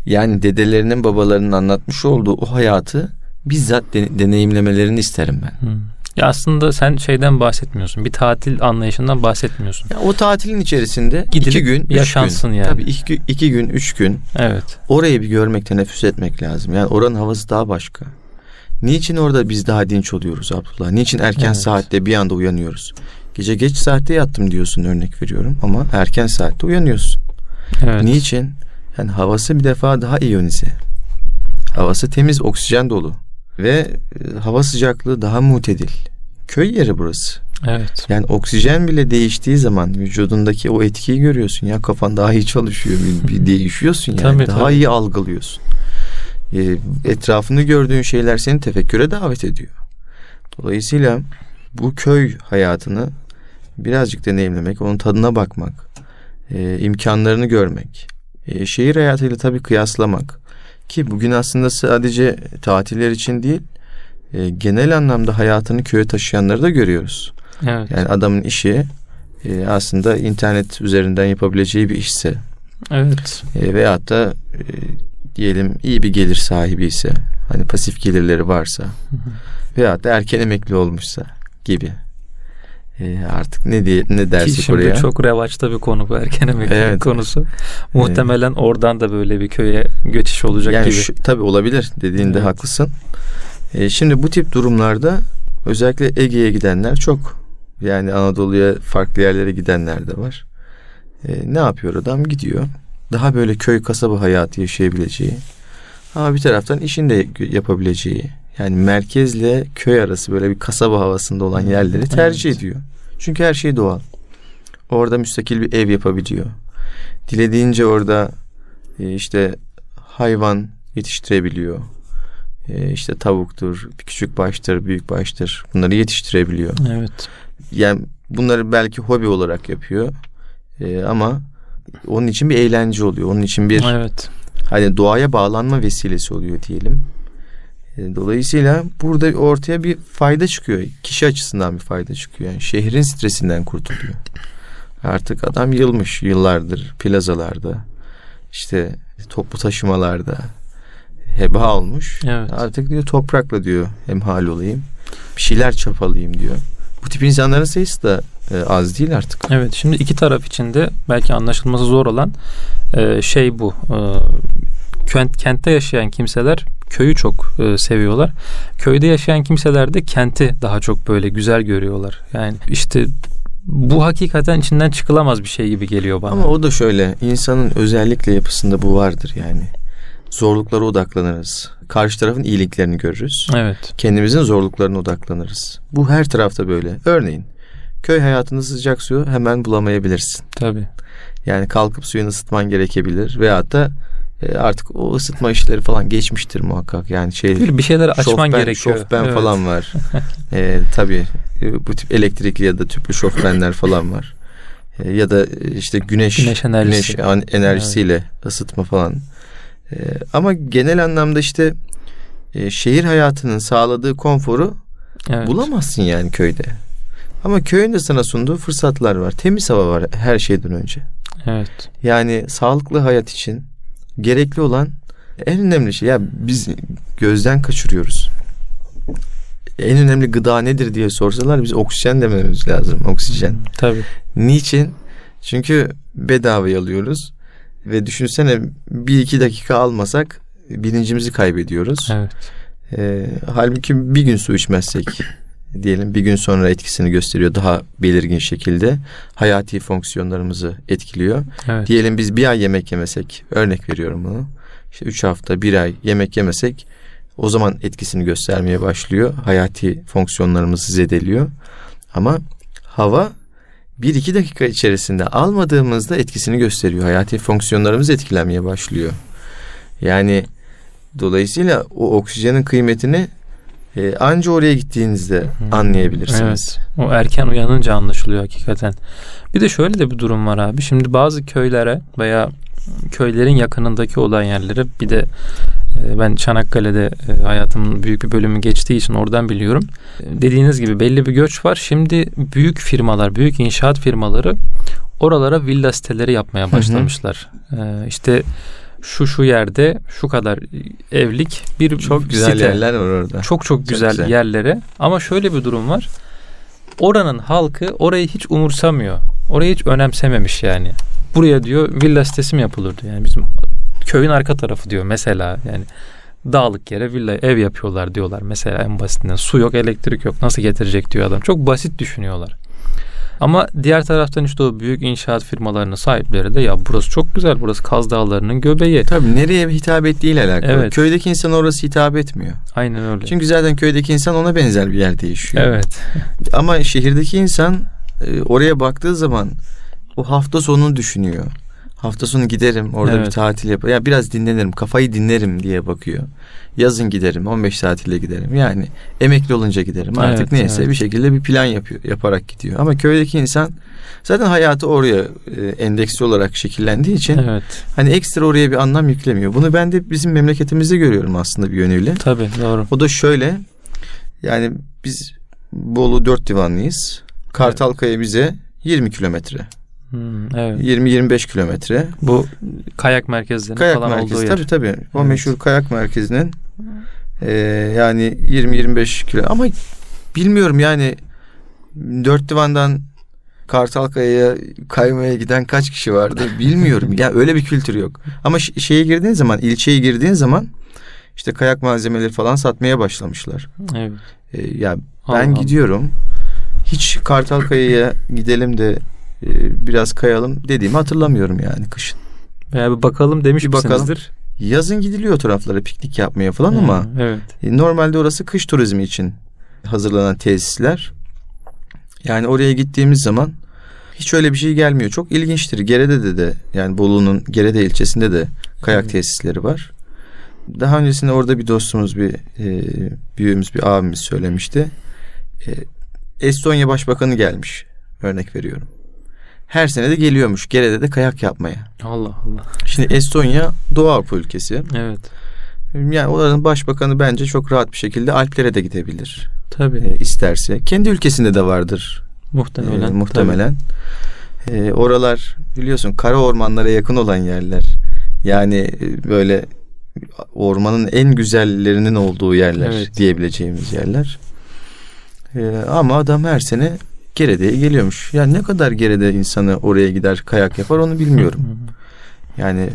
S2: Yani dedelerinin babalarının anlatmış olduğu o hayatı bizzat de- deneyimlemelerini isterim ben.
S1: Hmm. Ya aslında sen şeyden bahsetmiyorsun. Bir tatil anlayışından bahsetmiyorsun.
S2: Ya o tatilin içerisinde
S1: Gidilip
S2: iki gün, üç
S1: yaşansın
S2: gün.
S1: yani.
S2: Tabii iki, iki gün, üç gün
S1: Evet.
S2: orayı bir görmek, teneffüs etmek lazım. Yani oranın havası daha başka. Niçin orada biz daha dinç oluyoruz Abdullah? Niçin erken
S1: Evet.
S2: saatte bir anda uyanıyoruz? Gece geç saatte yattım diyorsun örnek veriyorum ama erken saatte uyanıyorsun.
S1: Evet.
S2: Niçin? Yani havası bir defa daha iyonize. Havası temiz, oksijen dolu. Ve e, hava sıcaklığı daha mutedil. Köy yeri burası.
S1: Evet.
S2: Yani oksijen bile değiştiği zaman vücudundaki o etkiyi görüyorsun. Ya kafan daha iyi çalışıyor. Bir, bir değişiyorsun yani.
S1: Tabii,
S2: daha
S1: tabii.
S2: iyi algılıyorsun. E, etrafında gördüğün şeyler seni tefekküre davet ediyor. Dolayısıyla bu köy hayatını birazcık deneyimlemek, onun tadına bakmak, e, imkanlarını görmek, e, şehir hayatıyla tabii kıyaslamak ki bugün aslında sadece tatiller için değil, e, genel anlamda hayatını köye taşıyanları da görüyoruz.
S1: Evet.
S2: Yani adamın işi e, aslında internet üzerinden yapabileceği bir işse
S1: Evet.
S2: e, veyahut da e, diyelim iyi bir gelir sahibi ise hani pasif gelirleri varsa veyahut da erken emekli olmuşsa gibi e, artık ne diye ne
S1: Ki
S2: dersek
S1: şimdi
S2: oraya
S1: çok revaçta bir konu bu erken emeklilik
S2: Evet.
S1: konusu. Muhtemelen oradan da böyle bir köye geçiş olacak
S2: yani
S1: gibi.
S2: şu, tabii olabilir dediğinde
S1: Evet.
S2: haklısın. E, şimdi bu tip durumlarda özellikle Ege'ye gidenler çok. Yani Anadolu'ya farklı yerlere gidenler de var. E, ne yapıyor adam? Gidiyor. Daha böyle köy kasaba hayatı yaşayabileceği. Ama bir taraftan işini de yapabileceği. Yani merkezle köy arası böyle bir kasaba havasında olan yerleri tercih
S1: Evet.
S2: ediyor. Çünkü her şey doğal. Orada müstakil bir ev yapabiliyor. Dilediğince orada e, işte hayvan yetiştirebiliyor. E, işte tavuktur, küçük baştır, büyük baştır. Bunları yetiştirebiliyor.
S1: Evet.
S2: Yani bunları belki hobi olarak yapıyor. E, ama onun için bir eğlence oluyor. Onun için bir
S1: Evet.
S2: hani doğaya bağlanma vesilesi oluyor diyelim. E, Dolayısıyla burada ortaya bir fayda çıkıyor. Kişi açısından bir fayda çıkıyor. Yani şehrin stresinden kurtuluyor. Artık adam yılmış yıllardır plazalarda işte toplu taşımalarda heba olmuş.
S1: Evet.
S2: Artık diyor toprakla diyor hemhal olayım. Bir şeyler çapalayayım diyor. Bu tip insanların sayısı da e, az değil artık.
S1: Evet. Şimdi iki taraf için de belki anlaşılması zor olan e, şey bu. E, kent, kentte yaşayan kimseler köyü çok e, seviyorlar. Köyde yaşayan kimseler de kenti daha çok böyle güzel görüyorlar. Yani işte bu hakikaten içinden çıkılamaz bir şey gibi geliyor bana.
S2: Ama o da şöyle insanın özellikle yapısında bu vardır yani. Zorluklara odaklanırız. Karşı tarafın iyiliklerini görürüz.
S1: Evet.
S2: Kendimizin zorluklarına odaklanırız. Bu her tarafta böyle. Örneğin köy hayatında sıcak suyu hemen bulamayabilirsin.
S1: Tabii.
S2: Yani kalkıp suyunu ısıtman gerekebilir. Veyahut da e, artık o ısıtma işleri falan geçmiştir muhakkak. Yani şey
S1: Bir, bir şeyler açman
S2: şofben,
S1: gerekiyor.
S2: şofben
S1: Evet.
S2: falan var. e, tabii e, bu tip elektrikli ya da tüplü şofbenler falan var. E, ya da e, işte güneş
S1: Güneş enerjisi.
S2: güneş enerjisiyle ısıtma falan. E, ama genel anlamda işte e, şehir hayatının sağladığı konforu
S1: Evet.
S2: bulamazsın yani köyde. Ama köyün de sana sunduğu fırsatlar var. Temiz hava var her şeyden önce.
S1: Evet.
S2: Yani sağlıklı hayat için gerekli olan en önemli şey. Ya biz gözden kaçırıyoruz. En önemli gıda nedir diye sorsalar biz oksijen dememiz lazım. Oksijen.
S1: Tabii.
S2: Niçin? Çünkü bedavaya alıyoruz. Ve düşünsene bir iki dakika almasak bilincimizi kaybediyoruz.
S1: Evet.
S2: Ee, halbuki bir gün su içmezsek diyelim bir gün sonra etkisini gösteriyor daha belirgin şekilde. Hayati fonksiyonlarımızı etkiliyor.
S1: Evet.
S2: Diyelim biz bir ay yemek yemesek örnek veriyorum bunu. İşte üç hafta bir ay yemek yemesek o zaman etkisini göstermeye başlıyor. Hayati fonksiyonlarımızı zedeliyor. Ama hava bir iki dakika içerisinde almadığımızda etkisini gösteriyor. Hayati fonksiyonlarımız etkilenmeye başlıyor. Yani dolayısıyla o oksijenin kıymetini e, anca oraya gittiğinizde
S1: Hmm.
S2: anlayabilirsiniz.
S1: Evet. O erken uyanınca anlaşılıyor hakikaten. Bir de şöyle de bir durum var abi. Şimdi bazı köylere veya köylerin yakınındaki olan yerlere bir de e, ben Çanakkale'de e, hayatımın büyük bir bölümü geçtiği için oradan biliyorum. Dediğiniz gibi belli bir göç var. Şimdi büyük firmalar, büyük inşaat firmaları oralara villa siteleri yapmaya
S2: hı.
S1: başlamışlar. E, İşte şu şu yerde şu kadar evlik bir
S2: Çok güzel
S1: site.
S2: yerler var orada.
S1: Çok çok güzel,
S2: güzel.
S1: yerlere ama şöyle bir durum var. Oranın halkı orayı hiç umursamıyor. Orayı hiç önemsememiş yani. Buraya diyor villa sitesi mi yapılır diyor. Yani bizim köyün arka tarafı diyor mesela yani dağlık yere villa ev yapıyorlar diyorlar mesela en basitinden. Su yok, elektrik yok. Nasıl getirecek diyor adam. Çok basit düşünüyorlar. Ama diğer taraftan işte o büyük inşaat firmalarının sahipleri de ya burası çok güzel. Burası Kaz Dağları'nın göbeği.
S2: Tabii nereye hitap ettiğiyle alakalı.
S1: Evet.
S2: Köydeki insan orası hitap etmiyor.
S1: Aynen öyle.
S2: Çünkü zaten köydeki insan ona benzer bir yerde yaşıyor.
S1: evet.
S2: Ama şehirdeki insan e, oraya baktığı zaman o hafta sonunu düşünüyor. Hafta sonu giderim orada
S1: Evet.
S2: bir tatil yapar. Ya biraz dinlenirim, kafayı dinlerim diye bakıyor. Yazın giderim, 15 tatile giderim. Yani emekli olunca giderim. Artık
S1: Evet,
S2: neyse
S1: evet.
S2: bir şekilde bir plan yapıyor, yaparak gidiyor. Ama köydeki insan zaten hayatı oraya e, endeksli olarak şekillendiği için
S1: Evet.
S2: hani ekstra oraya bir anlam yüklemiyor. Bunu ben de bizim memleketimizde görüyorum aslında bir yönüyle.
S1: Tabii doğru.
S2: O da şöyle. Yani biz Bolu dört divanlıyız. Kartalkaya bize 20 kilometre.
S1: Hmm, evet.
S2: 20-25 kilometre.
S1: Bu kayak merkezlerinin
S2: Kayak
S1: falan
S2: merkezi
S1: olduğu yer.
S2: tabii tabii. O
S1: Evet.
S2: meşhur kayak merkezinin e, yani 20-25 kilo ama bilmiyorum yani dört divandan Kartalkaya'ya kaymaya giden kaç kişi vardı bilmiyorum. ya öyle bir kültür yok. Ama şeye girdiğin zaman, ilçeye girdiğin zaman işte kayak malzemeleri falan satmaya başlamışlar.
S1: Evet.
S2: E, ya ben
S1: Allah Allah.
S2: gidiyorum. Hiç Kartalkaya'ya gidelim de e, biraz kayalım dediğimi hatırlamıyorum yani kışın.
S1: Veya bir bakalım demiş
S2: Bir bakalım.
S1: misinizdir?
S2: Yazın gidiliyor o taraflara piknik yapmaya falan ama
S1: Ha, evet.
S2: e, normalde orası kış turizmi için hazırlanan tesisler. Yani oraya gittiğimiz zaman hiç öyle bir şey gelmiyor. Çok ilginçtir. Gerede'de de yani Bolu'nun Gerede ilçesinde de kayak
S1: Evet.
S2: tesisleri var. Daha öncesinde orada bir dostumuz, bir e, büyüğümüz, bir abimiz söylemişti. E, Estonya Başbakanı gelmiş. Örnek veriyorum. Her sene de geliyormuş Gerede'de kayak yapmaya.
S1: Allah Allah.
S2: Şimdi Estonya Doğu Avrupa ülkesi.
S1: Evet.
S2: Yani oranın başbakanı bence çok rahat bir şekilde Alplere de gidebilir
S1: Tabii.
S2: e, isterse. Kendi ülkesinde de vardır
S1: muhtemelen.
S2: e, muhtemelen. E, oralar biliyorsun kara ormanlara yakın olan yerler. Yani e, böyle ormanın en güzellerinin olduğu yerler
S1: Evet.
S2: diyebileceğimiz yerler. E, ama adam her sene Gerede'ye geliyormuş. Yani ne kadar Gerede insanı oraya gider kayak yapar onu bilmiyorum. Yani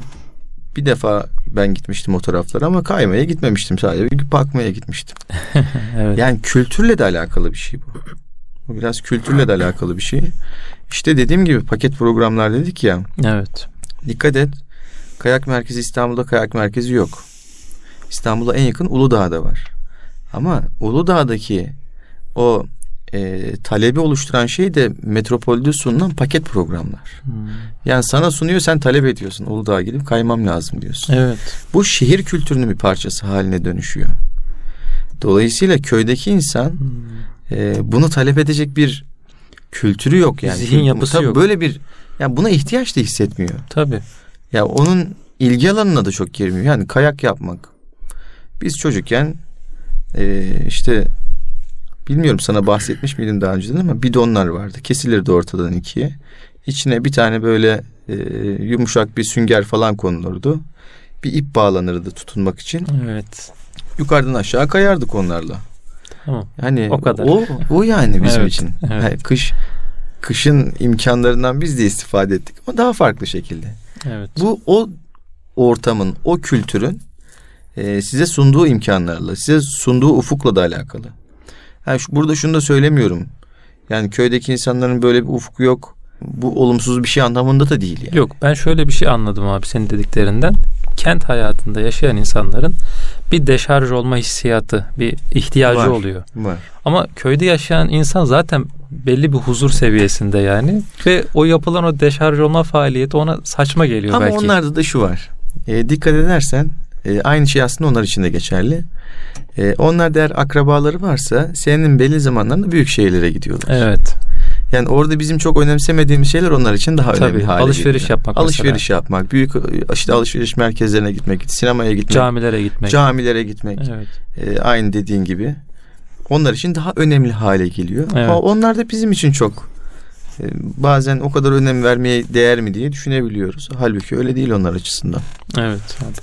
S2: bir defa ben gitmiştim o taraflara ama kaymaya gitmemiştim sadece bir bakmaya gitmiştim.
S1: evet.
S2: Yani kültürle de alakalı bir şey bu. Bu biraz kültürle de alakalı bir şey. İşte dediğim gibi paket programlar dedik ya.
S1: Evet.
S2: Dikkat et. Kayak merkezi İstanbul'da kayak merkezi yok. İstanbul'a en yakın Uludağ'da var. Ama Uludağ'daki o e, talebi oluşturan şey de metropolde sunulan paket programlar.
S1: Hmm.
S2: Yani sana sunuyor sen talep ediyorsun. Uludağ'a gidip kaymam lazım diyorsun.
S1: Evet.
S2: Bu şehir kültürünün bir parçası haline dönüşüyor. Dolayısıyla köydeki insan
S1: Hmm.
S2: e, bunu talep edecek bir kültürü yok yani.
S1: Zihin yapısı
S2: Tabii
S1: yok.
S2: Böyle bir yani buna ihtiyaç da hissetmiyor.
S1: Tabii.
S2: Ya onun ilgi alanına da çok girmiyor. Yani kayak yapmak. Biz çocukken e, işte bilmiyorum sana bahsetmiş miydim daha önceden ama bidonlar vardı. Kesilirdi ortadan ikiye. İçine bir tane böyle e, yumuşak bir sünger falan konulurdu. Bir ip bağlanırdı tutunmak için.
S1: Evet.
S2: Yukarıdan aşağı kayardık onlarla.
S1: Tamam.
S2: Yani
S1: O kadar.
S2: O, o yani bizim
S1: Evet,
S2: için.
S1: evet.
S2: Yani kış kışın imkanlarından biz de istifade ettik ama daha farklı şekilde.
S1: Evet.
S2: Bu o ortamın, o kültürün e, size sunduğu imkanlarla, size sunduğu ufukla da alakalı. Yani şu, burada şunu da söylemiyorum. Yani köydeki insanların böyle bir ufku yok. Bu olumsuz bir şey anlamında da değil yani.
S1: Yok ben şöyle bir şey anladım abi senin dediklerinden. Kent hayatında yaşayan insanların bir deşarj olma hissiyatı, bir ihtiyacı
S2: Var.
S1: oluyor.
S2: Var.
S1: Ama köyde yaşayan insan zaten belli bir huzur seviyesinde yani ve o yapılan o deşarj olma faaliyeti ona saçma geliyor
S2: Ama
S1: belki.
S2: onlarda da şu var. E, dikkat edersen e, aynı şey aslında onlar için de geçerli. E, onlar da eğer akrabaları varsa senin belli zamanlarında büyük şehirlere gidiyorlar.
S1: Evet.
S2: Yani orada bizim çok önemsemediğimiz şeyler onlar için daha
S1: Tabii,
S2: önemli hale
S1: alışveriş
S2: geliyor.
S1: yapmak
S2: Alışveriş yapmak, büyük işte alışveriş merkezlerine gitmek, sinemaya gitmek,
S1: Camilere gitmek.
S2: camilere gitmek.
S1: Evet.
S2: E, aynı dediğin gibi. Onlar için daha önemli hale geliyor.
S1: Evet.
S2: Ama onlar da bizim için çok e, bazen o kadar önem vermeye değer mi diye düşünebiliyoruz. Halbuki öyle değil onlar açısından.
S1: Evet. abi.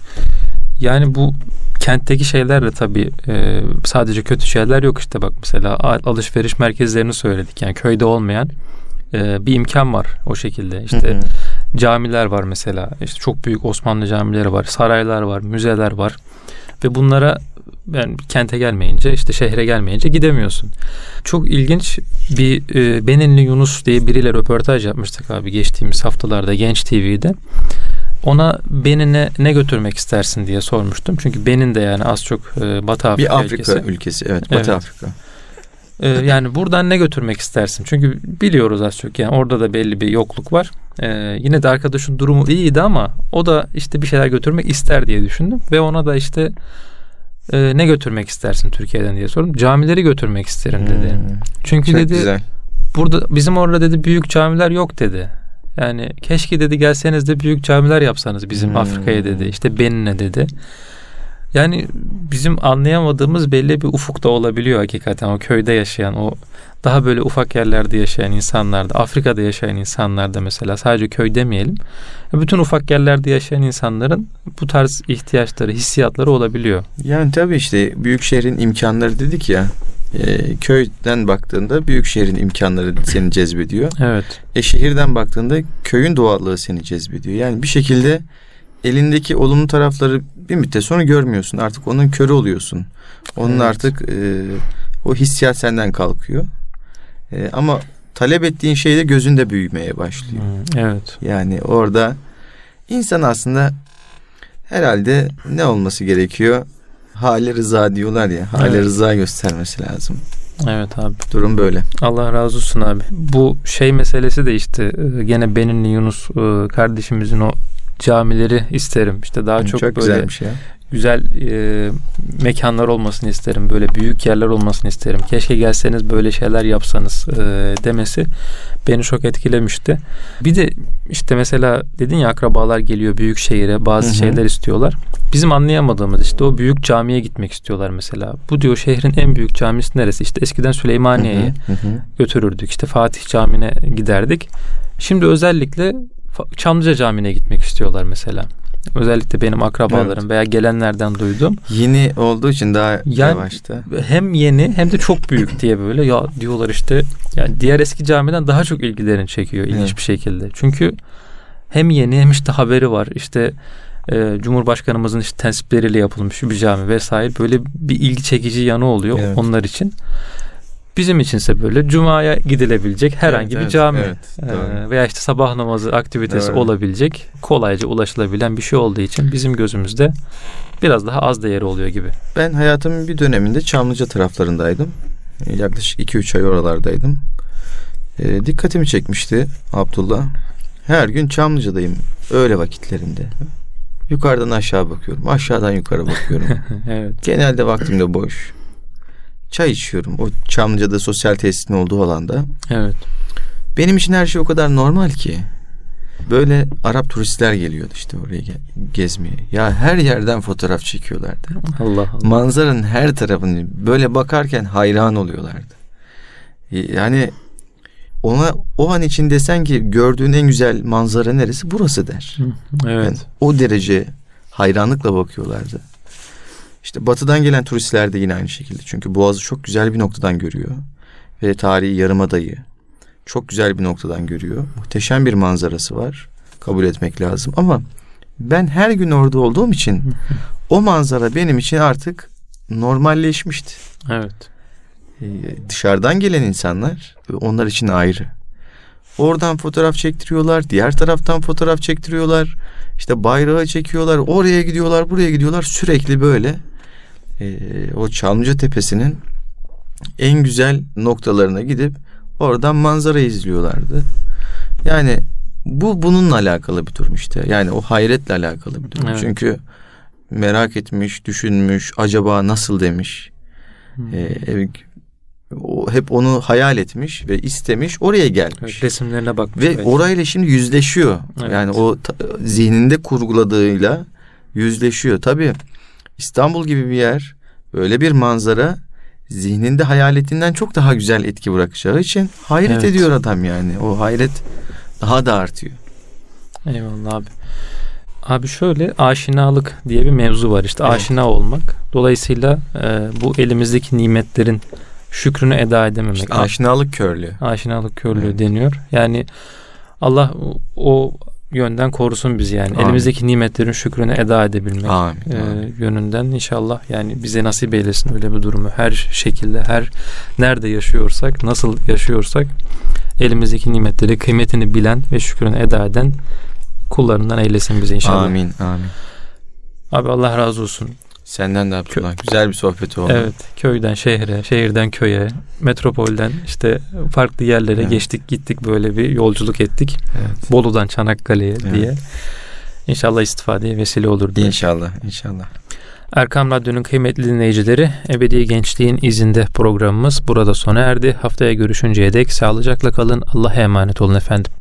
S1: Yani bu kentteki şeyler de tabii e, sadece kötü şeyler yok işte bak mesela al- alışveriş merkezlerini söyledik. Yani köyde olmayan e, bir imkan var o şekilde. İşte
S2: Hı hı.
S1: camiler var mesela. İşte çok büyük Osmanlı camileri var, saraylar var, müzeler var. Ve bunlara yani kente gelmeyince işte şehre gelmeyince gidemiyorsun. Çok ilginç bir e, Benenli Yunus diye biriyle röportaj yapmıştık abi geçtiğimiz haftalarda Genç TV'de. Ona Benin'e ne götürmek istersin diye sormuştum. Çünkü Benin de yani az çok e, Batı Afrika,
S2: bir Afrika
S1: ülkesi.
S2: ülkesi. Evet, Batı
S1: Evet.
S2: Afrika.
S1: E, yani buradan ne götürmek istersin? Çünkü biliyoruz az çok yani orada da belli bir yokluk var. E, yine de arkadaşın durumu iyiydi ama o da işte bir şeyler götürmek ister diye düşündüm ve ona da işte e, ne götürmek istersin Türkiye'den diye sordum. Camileri götürmek isterim dedi.
S2: Hmm,
S1: Çünkü
S2: Çok
S1: dedi
S2: güzel.
S1: burada bizim orada dedi büyük camiler yok dedi. Yani keşke dedi gelseniz de büyük camiler yapsanız bizim
S2: Hmm.
S1: Afrika'ya dedi. İşte Benin'e dedi. Yani bizim anlayamadığımız belli bir ufuk da olabiliyor hakikaten o köyde yaşayan o daha böyle ufak yerlerde yaşayan insanlarda, Afrika'da yaşayan insanlarda mesela sadece köy demeyelim. Bütün ufak yerlerde yaşayan insanların bu tarz ihtiyaçları, hissiyatları olabiliyor.
S2: Yani tabii işte büyük şehrin imkanları dedik ya. E, köyden baktığında büyük şehrin imkanları seni cezbediyor.
S1: Evet.
S2: E şehirden baktığında köyün doğallığı seni cezbediyor. Yani bir şekilde elindeki olumlu tarafları bir müddet sonra görmüyorsun. Artık onun körü oluyorsun. Onun evet. artık e, o hissiyat senden kalkıyor. E, ama talep ettiğin şey de gözünde büyümeye başlıyor.
S1: Hmm, evet.
S2: Yani orada insan aslında herhalde ne olması gerekiyor? Hali rıza diyorlar ya. Hali evet. rıza göstermesi lazım.
S1: Evet abi.
S2: Durum böyle.
S1: Allah razı olsun abi. Bu şey meselesi de işte e, gene Benimli Yunus e, kardeşimizin o camileri isterim. İşte daha çok, çok böyle ya. Güzel e, mekanlar olmasını isterim. Böyle büyük yerler olmasını isterim. Keşke gelseniz böyle şeyler yapsanız e, demesi beni çok etkilemişti. Bir de işte mesela dedin ya akrabalar geliyor büyük şehire bazı Hı-hı. şeyler istiyorlar. Bizim anlayamadığımız işte o büyük camiye gitmek istiyorlar mesela. Bu diyor şehrin en büyük camisi neresi? İşte eskiden Süleymaniye'ye götürürdük. İşte Fatih Camii'ne giderdik. Şimdi özellikle Çamlıca Camii'ne gitmek istiyorlar mesela. Özellikle benim akrabalarım evet. veya gelenlerden duydum.
S2: Yeni olduğu için daha yani, yavaşta.
S1: Hem yeni hem de çok büyük diye böyle ya diyorlar işte yani diğer eski camiden daha çok ilgilerini çekiyor ilginç evet. bir şekilde. Çünkü hem yeni hem işte haberi var. İşte e, Cumhurbaşkanımızın işte tensipleriyle yapılmış bir cami vesaire böyle bir ilgi çekici yanı oluyor evet. onlar için. Bizim içinse böyle cumaya gidilebilecek herhangi evet, bir cami evet, evet, veya işte sabah namazı aktivitesi doğru. olabilecek kolayca ulaşılabilen bir şey olduğu için bizim gözümüzde biraz daha az değeri oluyor gibi.
S2: Ben hayatımın bir döneminde Çamlıca taraflarındaydım. Yaklaşık 2-3 ay oralardaydım. E, dikkatimi çekmişti Abdullah. Her gün Çamlıca'dayım öğle vakitlerinde. Yukarıdan aşağı bakıyorum. Aşağıdan yukarı bakıyorum. evet. Genelde vaktim de boş çay içiyorum. O Çamlıca'da sosyal tesisin olduğu alanda.
S1: Evet.
S2: Benim için her şey o kadar normal ki. Böyle Arap turistler geliyordu işte oraya gezmeye. Ya her yerden fotoğraf çekiyorlardı.
S1: Allah Allah.
S2: Manzaranın her tarafını böyle bakarken hayran oluyorlardı. Yani ona o an için desen ki gördüğün en güzel manzara neresi? Burası der.
S1: Evet. Yani
S2: o derece hayranlıkla bakıyorlardı. İşte batıdan gelen turistler de yine aynı şekilde. Çünkü Boğaz'ı çok güzel bir noktadan görüyor. Ve tarihi Yarımada'yı çok güzel bir noktadan görüyor. Muhteşem bir manzarası var. Kabul etmek lazım. Ama ben her gün orada olduğum için o manzara benim için artık normalleşmişti.
S1: Evet.
S2: Ee, dışarıdan gelen insanlar onlar için ayrı. Oradan fotoğraf çektiriyorlar, diğer taraftan fotoğraf çektiriyorlar. İşte bayrağı çekiyorlar, oraya gidiyorlar, buraya gidiyorlar. Sürekli böyle e, o Çamlıca Tepesi'nin en güzel noktalarına gidip oradan manzara izliyorlardı. Yani bu bununla alakalı bir durum işte. Yani o hayretle alakalı bir durum. Evet. Çünkü merak etmiş, düşünmüş, acaba nasıl demiş. Hmm. Ee, o, hep onu hayal etmiş ve istemiş, oraya gelmiş. Evet,
S1: resimlerine bakmış.
S2: Ve belki. orayla şimdi yüzleşiyor. Evet. Yani o ta, zihninde kurguladığıyla yüzleşiyor. Tabii İstanbul gibi bir yer öyle bir manzara zihninde hayaletinden çok daha güzel etki bırakacağı için hayret evet. ediyor adam yani. O hayret daha da artıyor.
S1: Eyvallah abi. Abi şöyle aşinalık diye bir mevzu var işte evet. aşina olmak. Dolayısıyla e, bu elimizdeki nimetlerin şükrünü eda edememek. İşte
S2: aşinalık körlüğü.
S1: Aşinalık körlüğü evet. deniyor. Yani Allah o yönden korusun bizi yani. Amin. Elimizdeki nimetlerin şükrünü eda edebilmek Amin. E, Amin. yönünden inşallah yani bize nasip eylesin öyle bir durumu. Her şekilde her nerede yaşıyorsak, nasıl yaşıyorsak elimizdeki nimetleri kıymetini bilen ve şükrünü eda eden kullarından eylesin bize inşallah.
S2: Amin. Amin.
S1: Abi Allah razı olsun.
S2: Senden de Abdullah. Güzel bir sohbet oldu.
S1: Evet. Köyden şehre, şehirden köye, metropolden işte farklı yerlere evet. geçtik gittik böyle bir yolculuk ettik. Evet. Bolu'dan Çanakkale'ye evet. diye. İnşallah istifadeye vesile olur
S2: diye. İnşallah, inşallah.
S1: Erkam Radyo'nun kıymetli dinleyicileri, Ebedi Gençliğin izinde programımız burada sona erdi. Haftaya görüşünceye dek sağlıcakla kalın. Allah'a emanet olun efendim.